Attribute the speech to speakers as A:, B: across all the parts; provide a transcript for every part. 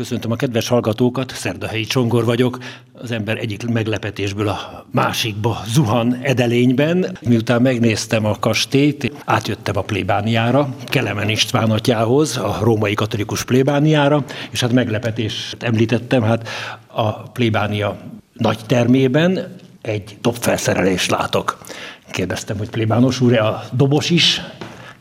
A: Köszöntöm a kedves hallgatókat, Szerdahelyi Csongor vagyok. Az ember egyik meglepetésből a másikba zuhan edelényben. Miután megnéztem a kastélyt, átjöttem a plébániára, Kelemen István atyához, a római katolikus plébániára, és hát meglepetést említettem, hát a plébánia nagy termében egy dobfelszerelést látok. Kérdeztem, hogy plébános úr, a dobos is?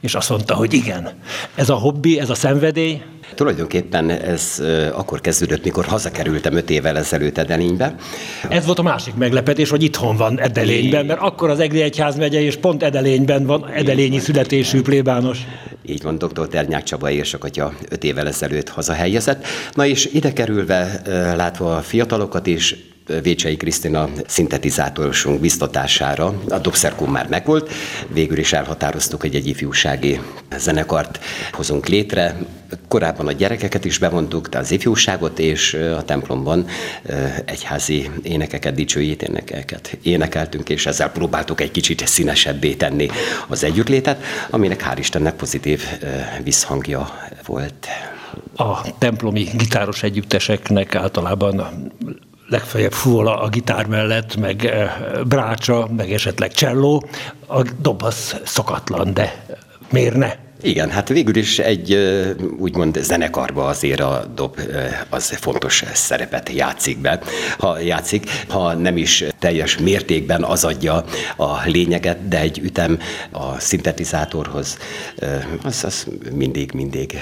A: És azt mondta, hogy igen. Ez a hobbi, ez a szenvedély,
B: Tulajdonképpen ez akkor kezdődött, mikor hazakerültem öt évvel ezelőtt Edelénybe.
A: Ez volt a másik meglepetés, hogy itthon van Edelényben, mert akkor az Egri Egyház megye, és pont Edelényben van Edelényi születésű plébános.
B: Így van, dr. Ternyák Csaba érsakatya öt évvel ezelőtt hazahelyezett. Na és ide kerülve, látva a fiatalokat is, Vécsei Krisztina szintetizátorosunk biztatására a dobszerkum már megvolt, végül is elhatároztuk, hogy egy ifjúsági zenekart hozunk létre. Korábban a gyerekeket is bevontuk, de az ifjúságot, és a templomban egyházi énekeket, dicsőjét énekeket énekeltünk, és ezzel próbáltuk egy kicsit színesebbé tenni az együttlétet, aminek hál' Istennek pozitív visszhangja volt.
A: A templomi gitáros együtteseknek általában legfeljebb fúl a gitár mellett, meg eh, brácsa, meg esetleg cselló, a dob az szokatlan, de miért ne?
B: Igen, hát végül is egy úgymond zenekarba azért a dob az fontos szerepet játszik be. Ha játszik, ha nem is teljes mértékben az adja a lényeget, de egy ütem a szintetizátorhoz, az, az mindig, mindig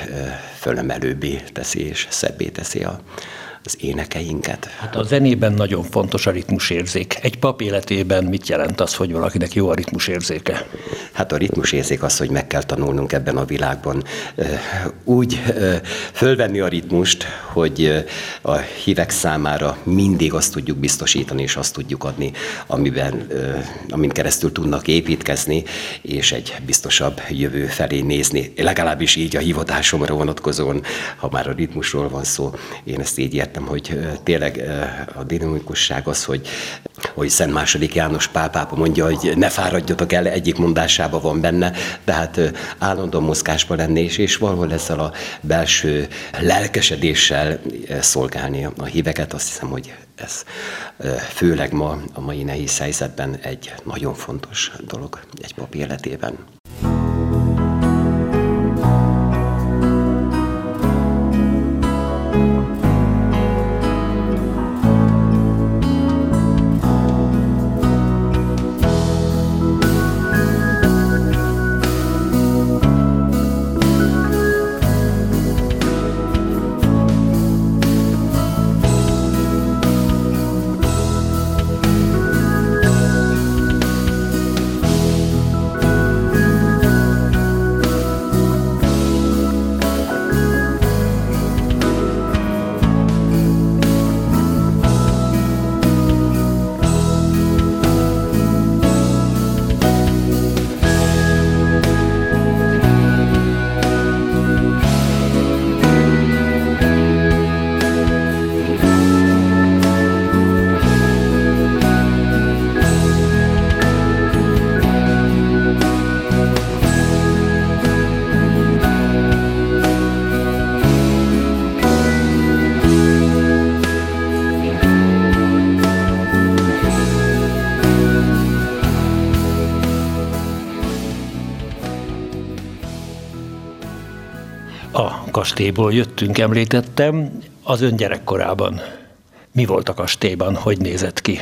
B: fölemelőbbé teszi és szebbé teszi a, az énekeinket.
A: Hát a zenében nagyon fontos a ritmusérzék. Egy pap életében mit jelent az, hogy valakinek jó a ritmusérzéke?
B: Hát a ritmusérzék az, hogy meg kell tanulnunk ebben a világban úgy fölvenni a ritmust, hogy a hívek számára mindig azt tudjuk biztosítani, és azt tudjuk adni, amiben, amin keresztül tudnak építkezni, és egy biztosabb jövő felé nézni. Legalábbis így a hivatásomra vonatkozóan, ha már a ritmusról van szó, én ezt így értem értem, hogy tényleg a dinamikusság az, hogy, hogy Szent második János pápápa mondja, hogy ne fáradjatok el, egyik mondásában van benne, de hát állandó mozgásban lenni, és, és valahol ezzel a belső lelkesedéssel szolgálni a híveket, azt hiszem, hogy ez főleg ma, a mai nehéz helyzetben egy nagyon fontos dolog egy pap életében.
A: Kastélyból jöttünk, említettem, az ön gyerekkorában. Mi volt a kastélyban, hogy nézett ki?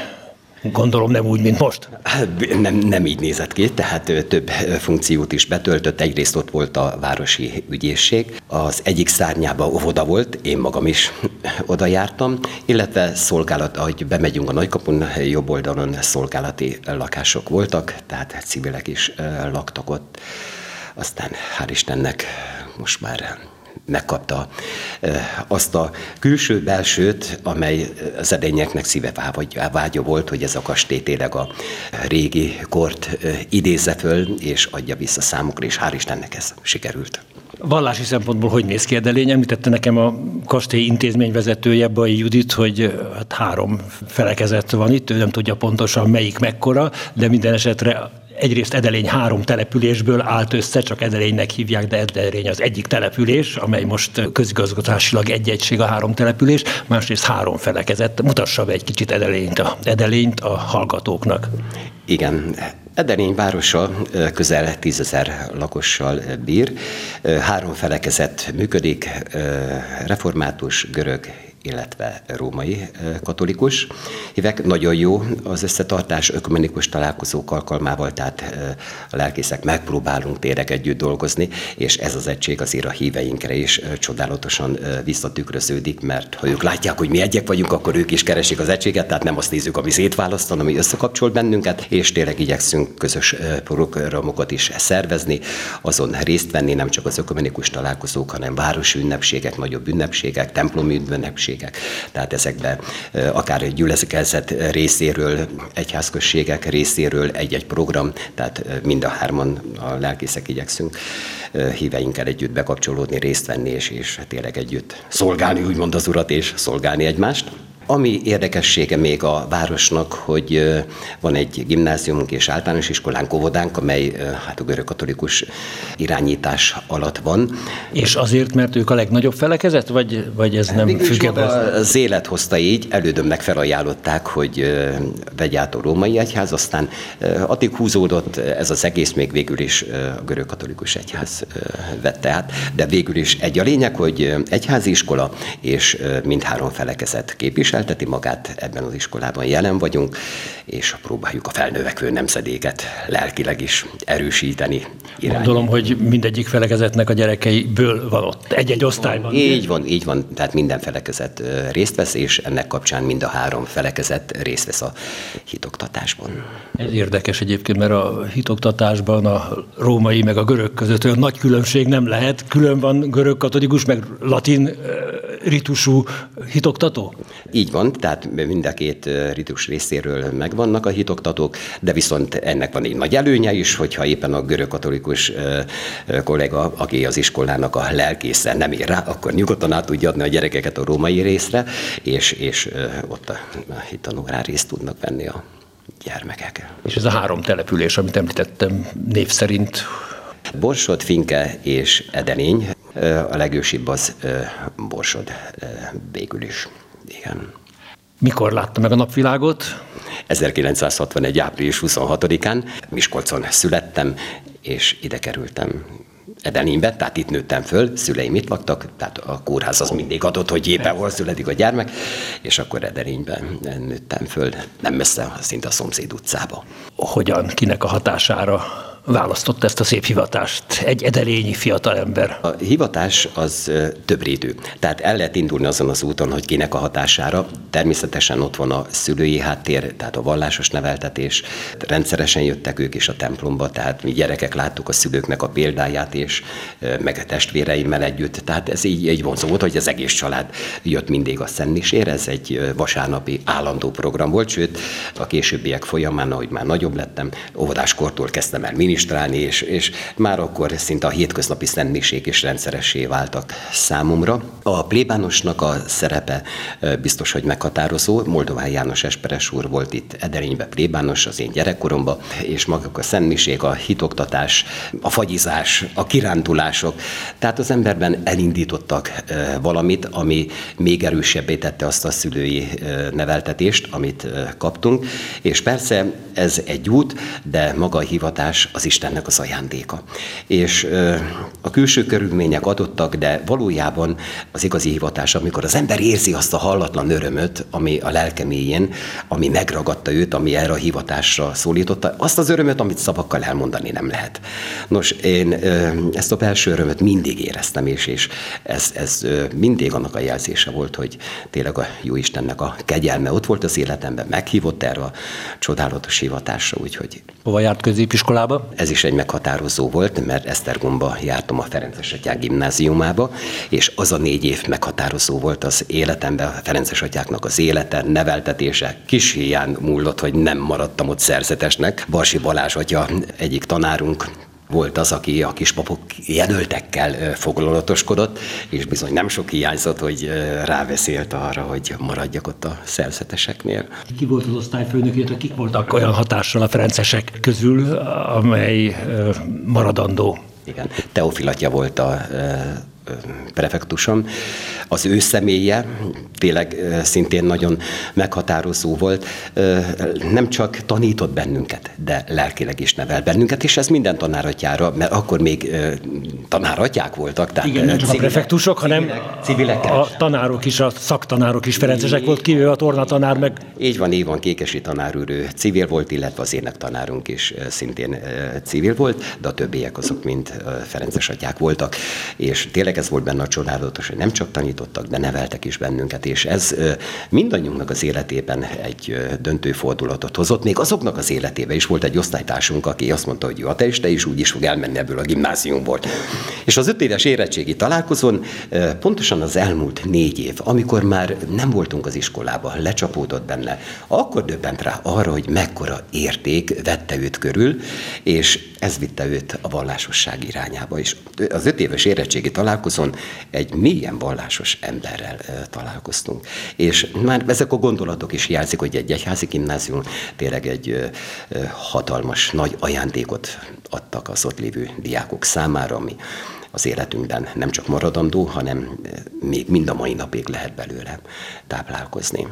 A: Gondolom nem úgy, mint most.
B: Hát, nem, nem így nézett ki, tehát több funkciót is betöltött. Egyrészt ott volt a városi ügyészség, az egyik szárnyában óvoda volt, én magam is oda jártam, illetve szolgálat, ahogy bemegyünk a nagykapun, jobb oldalon szolgálati lakások voltak, tehát civilek is laktak ott. Aztán hál' Istennek most már megkapta azt a külső-belsőt, amely az edényeknek szíve vágya volt, hogy ez a kastély tényleg a régi kort idézze föl, és adja vissza számukra, és hál' Istennek ez sikerült.
A: Vallási szempontból hogy néz ki Edelény? Említette nekem a kastély intézményvezetője, Bai Judit, hogy hát három felekezet van itt, ő nem tudja pontosan melyik mekkora, de minden esetre egyrészt Edelény három településből állt össze, csak Edelénynek hívják, de Edelény az egyik település, amely most közigazgatásilag egy egység a három település, másrészt három felekezett. Mutassa be egy kicsit Edelényt a, Edelényt a hallgatóknak.
B: Igen, Edelény városa közel tízezer lakossal bír, három felekezet működik, református, görög illetve római katolikus hívek. Nagyon jó az összetartás ökumenikus találkozók alkalmával, tehát a lelkészek megpróbálunk tényleg együtt dolgozni, és ez az egység azért a híveinkre is csodálatosan visszatükröződik, mert ha ők látják, hogy mi egyek vagyunk, akkor ők is keresik az egységet, tehát nem azt nézzük, ami szétválasztan, ami összekapcsol bennünket, és tényleg igyekszünk közös programokat is szervezni, azon részt venni, nem csak az ökumenikus találkozók, hanem városi ünnepségek, nagyobb ünnepségek, templomi ünnepségek, közösségek. Tehát ezekbe akár gyülekezet részéről, egyházközségek részéről egy-egy program, tehát mind a hárman a lelkészek igyekszünk híveinkkel együtt bekapcsolódni, részt venni, és, és tényleg együtt szolgálni, úgymond az urat, és szolgálni egymást. Ami érdekessége még a városnak, hogy van egy gimnáziumunk és általános iskolánk, óvodánk, amely hát a görög katolikus irányítás alatt van.
A: És azért, mert ők a legnagyobb felekezet, vagy, vagy ez nem függ
B: Az élet hozta így, elődömnek felajánlották, hogy vegy át a római egyház, aztán addig húzódott ez az egész, még végül is a görög katolikus egyház vette át, de végül is egy a lényeg, hogy egyházi iskola és mindhárom felekezet képvisel, képviselteti magát, ebben az iskolában jelen vagyunk, és próbáljuk a felnövekvő nemzedéket lelkileg is erősíteni.
A: Irányítani. Gondolom, hogy mindegyik felekezetnek a gyerekeiből van ott, egy-egy osztályban.
B: Így van, így van, tehát minden felekezet részt vesz, és ennek kapcsán mind a három felekezet részt vesz a hitoktatásban.
A: Ez érdekes egyébként, mert a hitoktatásban a római meg a görög között olyan nagy különbség nem lehet. Külön van görög katolikus, meg latin ritusú hitoktató?
B: Így van, tehát mind a két ritus részéről megvannak a hitoktatók, de viszont ennek van egy nagy előnye is, hogyha éppen a görög katolikus kollega, aki az iskolának a lelkésze nem ér rá, akkor nyugodtan át tudja adni a gyerekeket a római részre, és, és ott a hitanórán részt tudnak venni a gyermekek.
A: És ez a három település, amit említettem név szerint
B: Borsod, Finke és Edelény. A legősibb az Borsod végül is. Igen.
A: Mikor látta meg a napvilágot?
B: 1961. április 26-án Miskolcon születtem, és ide kerültem Edelénybe, tehát itt nőttem föl, szüleim itt laktak, tehát a kórház az mindig adott, hogy éppen hol születik a gyermek, és akkor Edelényben nőttem föl, nem messze, szinte a szomszéd utcába.
A: Hogyan, kinek a hatására választotta ezt a szép hivatást? Egy edelényi fiatalember.
B: A hivatás az többrétű. Tehát el lehet indulni azon az úton, hogy kinek a hatására. Természetesen ott van a szülői háttér, tehát a vallásos neveltetés. Rendszeresen jöttek ők is a templomba, tehát mi gyerekek láttuk a szülőknek a példáját, és meg a testvéreimmel együtt. Tehát ez így egy vonzó volt, hogy az egész család jött mindig a szennisér. Ez egy vasárnapi állandó program volt, sőt a későbbiek folyamán, ahogy már nagyobb lettem, óvodáskortól kezdtem el mini minisztrálni, és, és már akkor szinte a hétköznapi szenniség is rendszeressé váltak számomra. A plébánosnak a szerepe biztos, hogy meghatározó. Moldován János Esperes úr volt itt Edelénybe plébános az én gyerekkoromban, és maguk a szenniség, a hitoktatás, a fagyizás, a kirándulások. Tehát az emberben elindítottak valamit, ami még erősebbé tette azt a szülői neveltetést, amit kaptunk. És persze ez egy út, de maga a hivatás az Istennek az ajándéka. És a külső körülmények adottak, de valójában az igazi hivatás, amikor az ember érzi azt a hallatlan örömöt, ami a lelkeméjén, ami megragadta őt, ami erre a hivatásra szólította, azt az örömöt, amit szavakkal elmondani nem lehet. Nos, én ezt a belső örömöt mindig éreztem, és, és ez, ez mindig annak a jelzése volt, hogy tényleg a jó Istennek a kegyelme ott volt az életemben, meghívott erre a csodálatos hivatásra, úgyhogy...
A: Hova járt középiskolába?
B: Ez is egy meghatározó volt, mert Esztergomba jártam a Ferences Atyák gimnáziumába, és az a négy év meghatározó volt az életemben, a Ferences Atyáknak az élete, neveltetése. Kis hiány múlott, hogy nem maradtam ott szerzetesnek. Barsi Balázs atya egyik tanárunk volt az, aki a kispapok jelöltekkel foglalatoskodott, és bizony nem sok hiányzott, hogy ráveszélt arra, hogy maradjak ott a szerzeteseknél.
A: Ki volt az osztályfőnök, illetve kik voltak olyan hatással a ferencesek közül, amely maradandó?
B: Igen, Teofilatja volt a prefektusom. Az ő személye tényleg szintén nagyon meghatározó volt. Nem csak tanított bennünket, de lelkileg is nevel bennünket, és ez minden tanáratjára, mert akkor még tanáratják voltak.
A: Tehát Igen, nem csak civilek, a prefektusok, hanem civilek, a tanárok is, a szaktanárok is ferencesek volt, kívül a tornatanár meg.
B: Így van, így van, Kékesi tanár úr, ő civil volt, illetve az tanárunk is szintén civil volt, de a többiek azok mind ferences atyák voltak, és tényleg tényleg ez volt benne a csodálatos, hogy nem csak tanítottak, de neveltek is bennünket, és ez mindannyiunknak az életében egy döntő fordulatot hozott. Még azoknak az életében is volt egy osztálytársunk, aki azt mondta, hogy jó, te is, te is úgy is fog elmenni ebből a gimnáziumból. És az öt éves érettségi találkozón pontosan az elmúlt négy év, amikor már nem voltunk az iskolában, lecsapódott benne, akkor döbbent rá arra, hogy mekkora érték vette őt körül, és ez vitte őt a vallásosság irányába is. Az öt éves érettségi találkozón egy mélyen vallásos emberrel találkoztunk. És már ezek a gondolatok is jelzik, hogy egy egyházi gimnázium tényleg egy hatalmas, nagy ajándékot adtak az ott lévő diákok számára, ami az életünkben nem csak maradandó, hanem még mind a mai napig lehet belőle táplálkozni.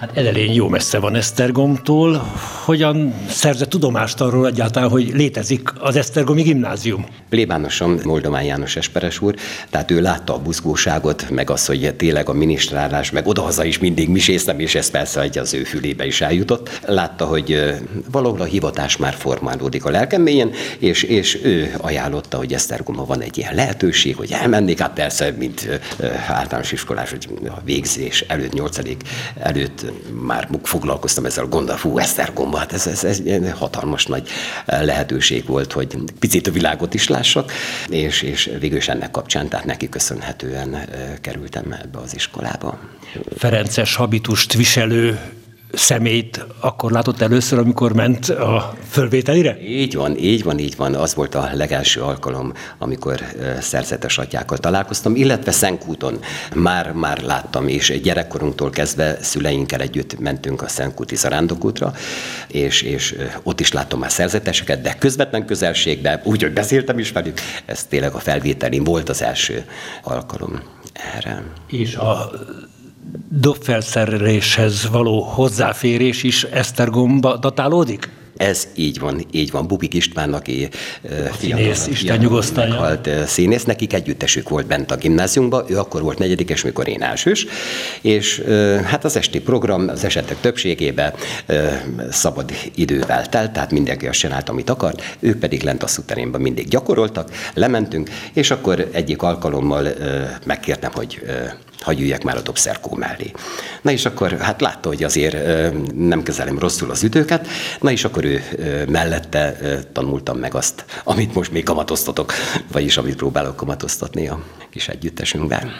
A: Hát Edelény jó messze van Esztergomtól. Hogyan szerzett tudomást arról egyáltalán, hogy létezik az Esztergomi gimnázium?
B: Plébánosom Moldomán János Esperes úr, tehát ő látta a buzgóságot, meg az, hogy tényleg a minisztrálás, meg odahaza is mindig miséztem, és ez persze hogy az ő fülébe is eljutott. Látta, hogy valahol a hivatás már formálódik a lelkem mélyen, és, és ő ajánlotta, hogy Esztergomban van egy ilyen lehetőség, hogy elmennék, hát persze, mint általános iskolás, hogy a végzés előtt, nyolcadik előtt már foglalkoztam ezzel a gondol, fú, Esztergomba, hát ez, ez, ez hatalmas nagy lehetőség volt, hogy picit a világot is lássak, és, és végül is ennek kapcsán, tehát neki köszönhetően kerültem ebbe az iskolába.
A: Ferences habitust viselő szemét akkor látott először, amikor ment a fölvételire?
B: Így van, így van, így van. Az volt a legelső alkalom, amikor szerzetes atyákkal találkoztam, illetve Szenkúton már, már láttam, és gyerekkorunktól kezdve szüleinkkel együtt mentünk a Szenkúti zarándokútra, és, és ott is láttam már szerzeteseket, de közvetlen közelségben, úgy, hogy beszéltem is velük, ez tényleg a felvételin volt az első alkalom erre.
A: És a dobfelszereléshez való hozzáférés is Esztergomba datálódik?
B: Ez így van, így van. Bubik István, aki
A: színész, Isten nyugosztalja.
B: Halt színész, nekik együttesük volt bent a gimnáziumban, ő akkor volt negyedikes, mikor én elsős, és hát az esti program az esetek többségében szabad idővel telt, tehát mindenki azt csinált, amit akart, ők pedig lent a szuterénben mindig gyakoroltak, lementünk, és akkor egyik alkalommal megkértem, hogy hagyj üljek már a dobszerkó mellé. Na és akkor hát látta, hogy azért nem kezelem rosszul az időket, na és akkor ő mellette tanultam meg azt, amit most még kamatoztatok, vagyis amit próbálok kamatoztatni a kis együttesünkben.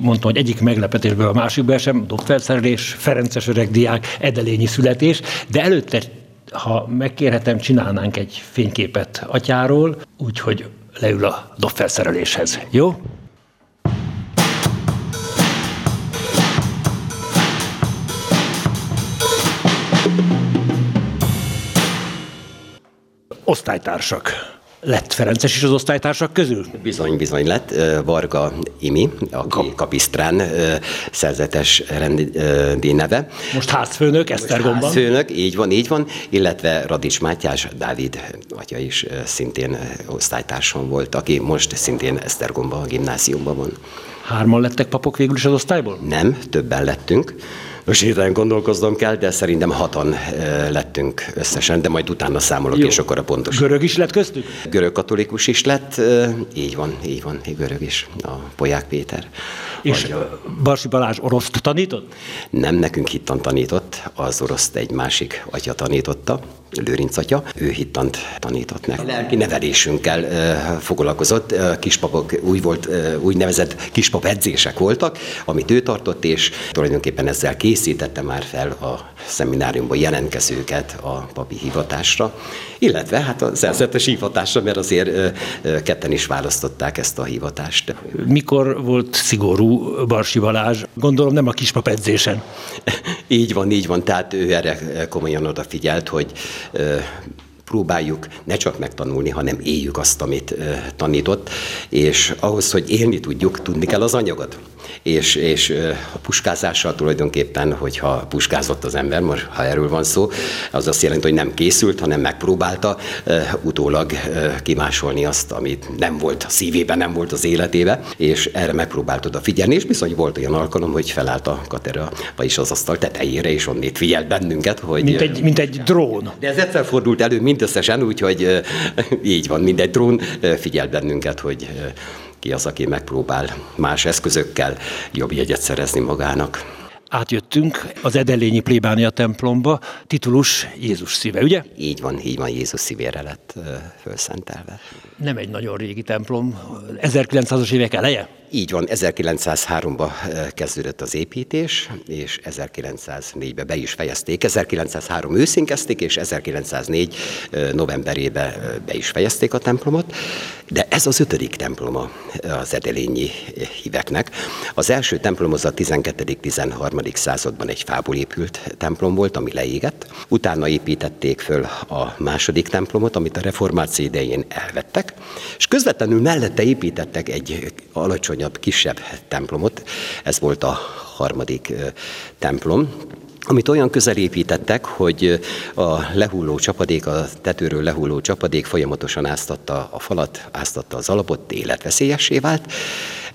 A: Mondtam, hogy egyik meglepetésből a másikból sem, dobfelszerelés, Ferences öreg diák, edelényi születés, de előtte ha megkérhetem, csinálnánk egy fényképet atyáról, úgyhogy leül a dobfelszereléshez. Jó? Osztálytársak. Lett Ferences is az osztálytársak közül?
B: Bizony, bizony lett. Varga Imi, aki Kapisztrán szerzetes rendi neve.
A: Most házfőnök, Esztergomban.
B: Házfőnök, így van, így van, illetve Radics Mátyás, Dávid atya is szintén osztálytársam volt, aki most szintén Esztergomban a gimnáziumban van.
A: Hárman lettek papok végül is az osztályból?
B: Nem, többen lettünk. Most hirtelen gondolkoznom kell, de szerintem hatan lettünk összesen, de majd utána számolok, Jó. és akkor a pontos.
A: Görög is lett köztük?
B: Görög katolikus is lett, így van, így van, görög is, a Poják Péter.
A: És Vagy... Barsi Balázs oroszt tanított?
B: Nem, nekünk hittan tanított, az oroszt egy másik atya tanította, Lőrinc atya, ő hittant tanított nekünk. Lelki nevelésünkkel uh, foglalkozott, uh, kispapok úgy volt, uh, úgynevezett kispap edzések voltak, amit ő tartott, és tulajdonképpen ezzel készítette már fel a szemináriumban jelentkezőket a papi hivatásra, illetve hát a szerzetes hivatásra, mert azért ketten is választották ezt a hivatást.
A: Mikor volt szigorú Barsi Balázs? Gondolom nem a kispap edzésen.
B: így van, így van, tehát ő erre komolyan odafigyelt, hogy próbáljuk ne csak megtanulni, hanem éljük azt, amit tanított, és ahhoz, hogy élni tudjuk, tudni kell az anyagot és, és a puskázással tulajdonképpen, hogyha puskázott az ember, most ha erről van szó, az azt jelenti, hogy nem készült, hanem megpróbálta utólag kimásolni azt, amit nem volt a szívében, nem volt az életébe, és erre megpróbált oda figyelni, és bizony volt olyan alkalom, hogy felállt a katera, vagyis az asztal tetejére, és onnét figyelt bennünket, hogy...
A: Mint egy, mint egy drón.
B: De ez egyszer fordult elő mindösszesen, úgyhogy így van, mint egy drón figyelt bennünket, hogy ki az, aki megpróbál más eszközökkel jobb jegyet szerezni magának
A: átjöttünk az Edelényi plébánia templomba, titulus Jézus szíve, ugye?
B: Így van, így van, Jézus szívére lett felszentelve.
A: Nem egy nagyon régi templom, 1900-as évek eleje?
B: Így van, 1903-ban kezdődött az építés, és 1904-ben be is fejezték. 1903 őszén kezdték, és 1904 novemberében be is fejezték a templomot. De ez az ötödik temploma az edelényi híveknek. Az első templom az a 12.-13. században egy fából épült templom volt, ami leégett. Utána építették föl a második templomot, amit a reformáció idején elvettek, és közvetlenül mellette építettek egy alacsonyabb, kisebb templomot. Ez volt a harmadik templom, amit olyan közel építettek, hogy a lehulló csapadék, a tetőről lehulló csapadék folyamatosan áztatta a falat, áztatta az alapot, életveszélyessé vált.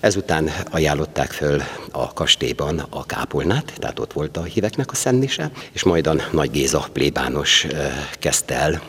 B: Ezután ajánlották föl a kastélyban a kápolnát, tehát ott volt a híveknek a szennise, és majd a Nagy Géza plébános kezdte el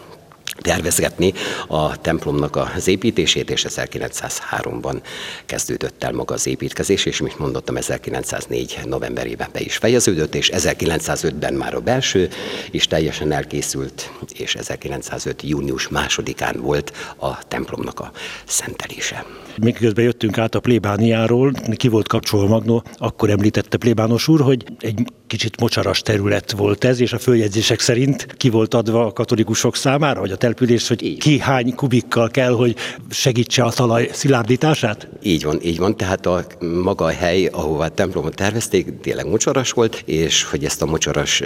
B: tervezgetni a templomnak az építését, és 1903-ban kezdődött el maga az építkezés, és mint mondottam, 1904 novemberében be is fejeződött, és 1905-ben már a belső is teljesen elkészült, és 1905. június másodikán volt a templomnak a szentelése.
A: Miközben jöttünk át a plébániáról, ki volt kapcsolva Magnó, akkor említette plébános úr, hogy egy kicsit mocsaras terület volt ez, és a följegyzések szerint ki volt adva a katolikusok számára, hogy a település, hogy ki hány kubikkal kell, hogy segítse a talaj szilárdítását?
B: Így van, így van. Tehát a maga a hely, ahová a templomot tervezték, tényleg mocsaras volt, és hogy ezt a mocsaras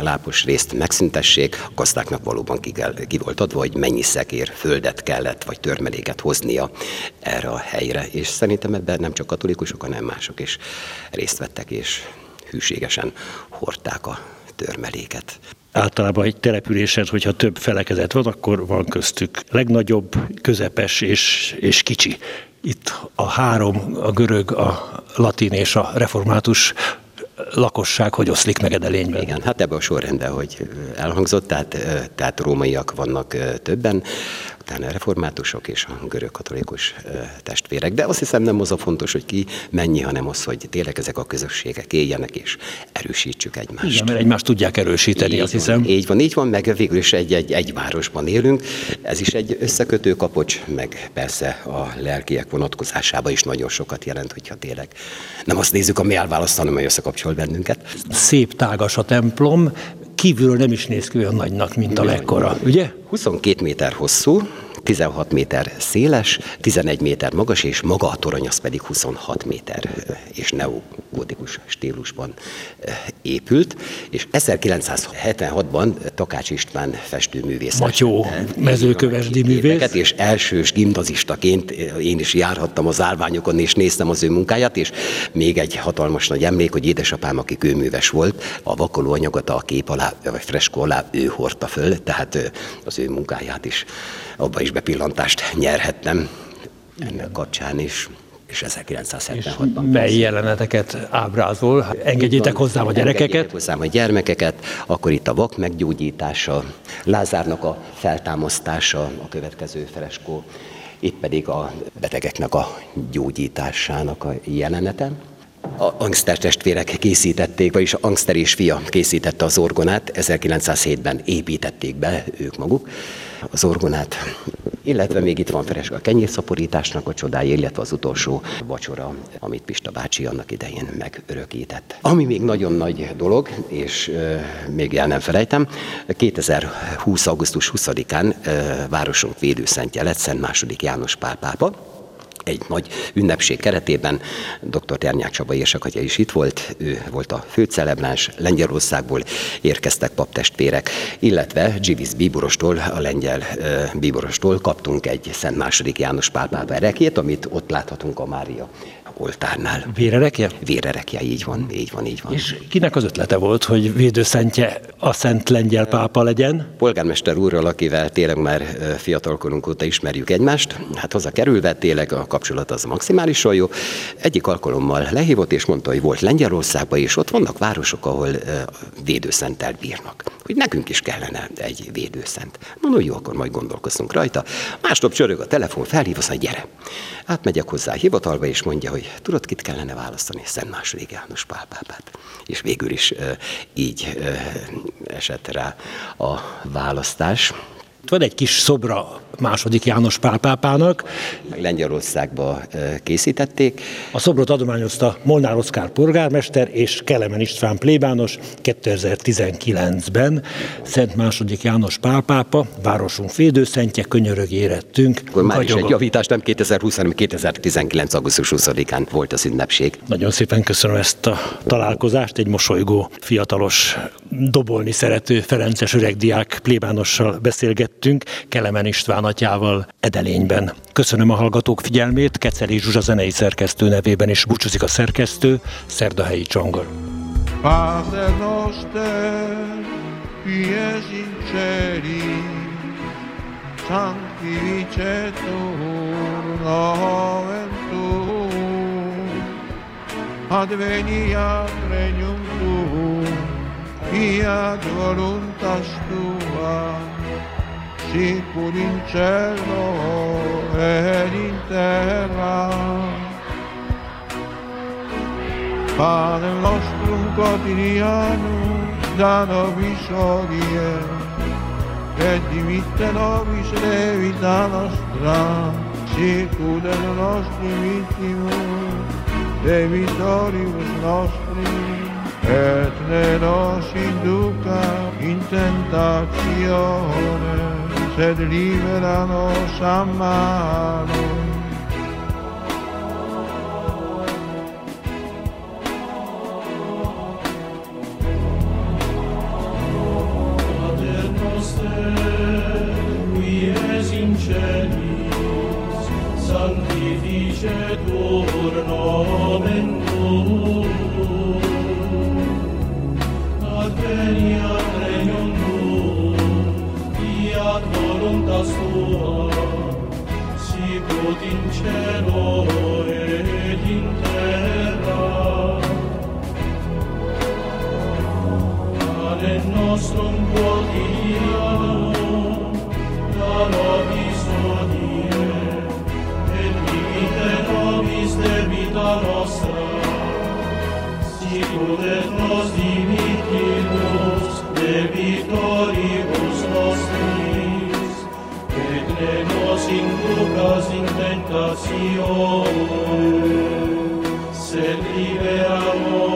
B: lápos részt megszüntessék, a gazdáknak valóban ki, kell, ki volt adva, hogy mennyi szekér földet kellett, vagy törmeléket hoznia erre a helyre. És szerintem ebben nem csak katolikusok, hanem mások is részt vettek, és hűségesen hordták a törmeléket.
A: Általában egy településen, hogyha több felekezet van, akkor van köztük legnagyobb, közepes és, és kicsi. Itt a három, a görög, a latin és a református lakosság hogy oszlik meg edelényben?
B: Igen, hát ebben a sorrendben, hogy elhangzott, tehát, tehát rómaiak vannak többen, utána a reformátusok és a görög katolikus testvérek. De azt hiszem nem az a fontos, hogy ki mennyi, hanem az, hogy tényleg ezek a közösségek éljenek és erősítsük egymást.
A: Igen, mert egymást tudják erősíteni,
B: így
A: azt hiszem.
B: Van, így van, így van, meg végül is egy, egy, egy városban élünk. Ez is egy összekötő kapocs, meg persze a lelkiek vonatkozásában is nagyon sokat jelent, hogyha tényleg nem azt nézzük, ami elválaszt, hanem ami összekapcsol bennünket.
A: Szép tágas a templom, kívülről nem is néz ki olyan nagynak, mint a mekkora, ugye?
B: 22 méter hosszú, 16 méter széles, 11 méter magas, és maga a torony az pedig 26 méter és neogótikus stílusban épült, és 1976-ban Takács István festőművész.
A: Matyó, mezőkövesdi művész.
B: És elsős gimnazistaként én is járhattam az árványokon, és néztem az ő munkáját, és még egy hatalmas nagy emlék, hogy édesapám, aki kőműves volt, a vakoló anyagot a kép alá, vagy freskó alá ő hordta föl, tehát az ő munkáját is abba is bepillantást nyerhettem ennek kapcsán is és 1976-ban.
A: Mely jeleneteket ábrázol? Engedjétek hozzá a gyerekeket?
B: Hozzám a gyermekeket, akkor itt a vak meggyógyítása, Lázárnak a feltámasztása, a következő freskó, itt pedig a betegeknek a gyógyításának a jelenete. A Angster testvérek készítették, vagyis Angster és fia készítette az orgonát, 1907-ben építették be ők maguk az orgonát, illetve még itt van Fereska a kenyérszaporításnak a csodája, illetve az utolsó vacsora, amit Pista bácsi annak idején megörökített. Ami még nagyon nagy dolog, és még el nem felejtem, 2020. augusztus 20-án euh, városunk védőszentje lett Szent második János Pál pápa, egy nagy ünnepség keretében dr. Ternyák Csaba érsakatya is itt volt, ő volt a főcelebráns, Lengyelországból érkeztek paptestvérek, illetve Givis Bíborostól, a lengyel bíborostól kaptunk egy Szent második János Pál erekét, amit ott láthatunk a Mária oltárnál.
A: Vérerekje?
B: Vérerekje, így van, így van, így van.
A: És kinek az ötlete volt, hogy védőszentje a Szent Lengyel pápa legyen?
B: Polgármester úrral, akivel tényleg már fiatalkorunk óta ismerjük egymást, hát hozzá kerülve tényleg a kapcsolat az maximálisan jó. Egyik alkalommal lehívott és mondta, hogy volt Lengyelországban, és ott vannak városok, ahol védőszenttel bírnak. Hogy nekünk is kellene egy védőszent. Mondom, jó, akkor majd gondolkozunk rajta. Másnap csörög a telefon, felhív, azt gyere. Átmegyek hozzá a hivatalba, és mondja, hogy tudod, kit kellene választani? Szent második János Pál pápát. És végül is így esett rá a választás.
A: Van egy kis szobra második János Pál pápának.
B: Lengyelországba készítették.
A: A szobrot adományozta Molnár Oszkár polgármester és Kelemen István plébános 2019-ben. Szent második János Pál pápa, városunk védőszentje, könyörög érettünk.
B: Akkor már is egy javítás, nem 2020, hanem 2019. augusztus 20-án volt az ünnepség.
A: Nagyon szépen köszönöm ezt a találkozást, egy mosolygó, fiatalos, dobolni szerető Ferences öregdiák plébánossal beszélgettünk, Kelemen István atyával Edelényben. Köszönöm a hallgatók figyelmét, Keceli Zsuzsa zenei szerkesztő nevében is búcsúzik a szerkesztő, Szerdahelyi Csongor. Padre noster, pies in ceri, sanctificetur regnum tuum, fiat voluntas tua, sicur in cielo ed in terra. Pane nostrum quotidiano, da nobis odie, e dimitte nobis levita nostra, sicuro del nostro vittimo, debitoribus nostri, et ne nos induca in tentatione, sed liberanos a mano. Celis, sanctifice tur nomen tuum, volontà sua sicut in cielo ed in terra. Pane nostrum quotidiano da nobis
C: odie et limite nobis debita nostra si sicut et nos dimitimus debitor sin dudas sin tentación, se vive amor.